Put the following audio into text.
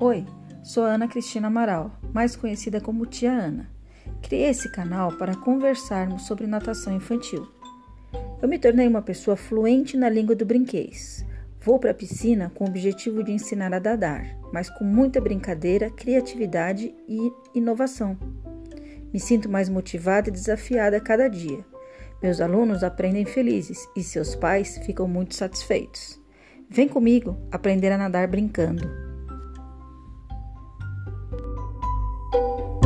Oi, sou Ana Cristina Amaral, mais conhecida como Tia Ana. Criei esse canal para conversarmos sobre natação infantil. Eu me tornei uma pessoa fluente na língua do brinquês. Vou para a piscina com o objetivo de ensinar a dadar, mas com muita brincadeira, criatividade e inovação. Me sinto mais motivada e desafiada a cada dia. Meus alunos aprendem felizes e seus pais ficam muito satisfeitos. Vem comigo aprender a nadar brincando. you.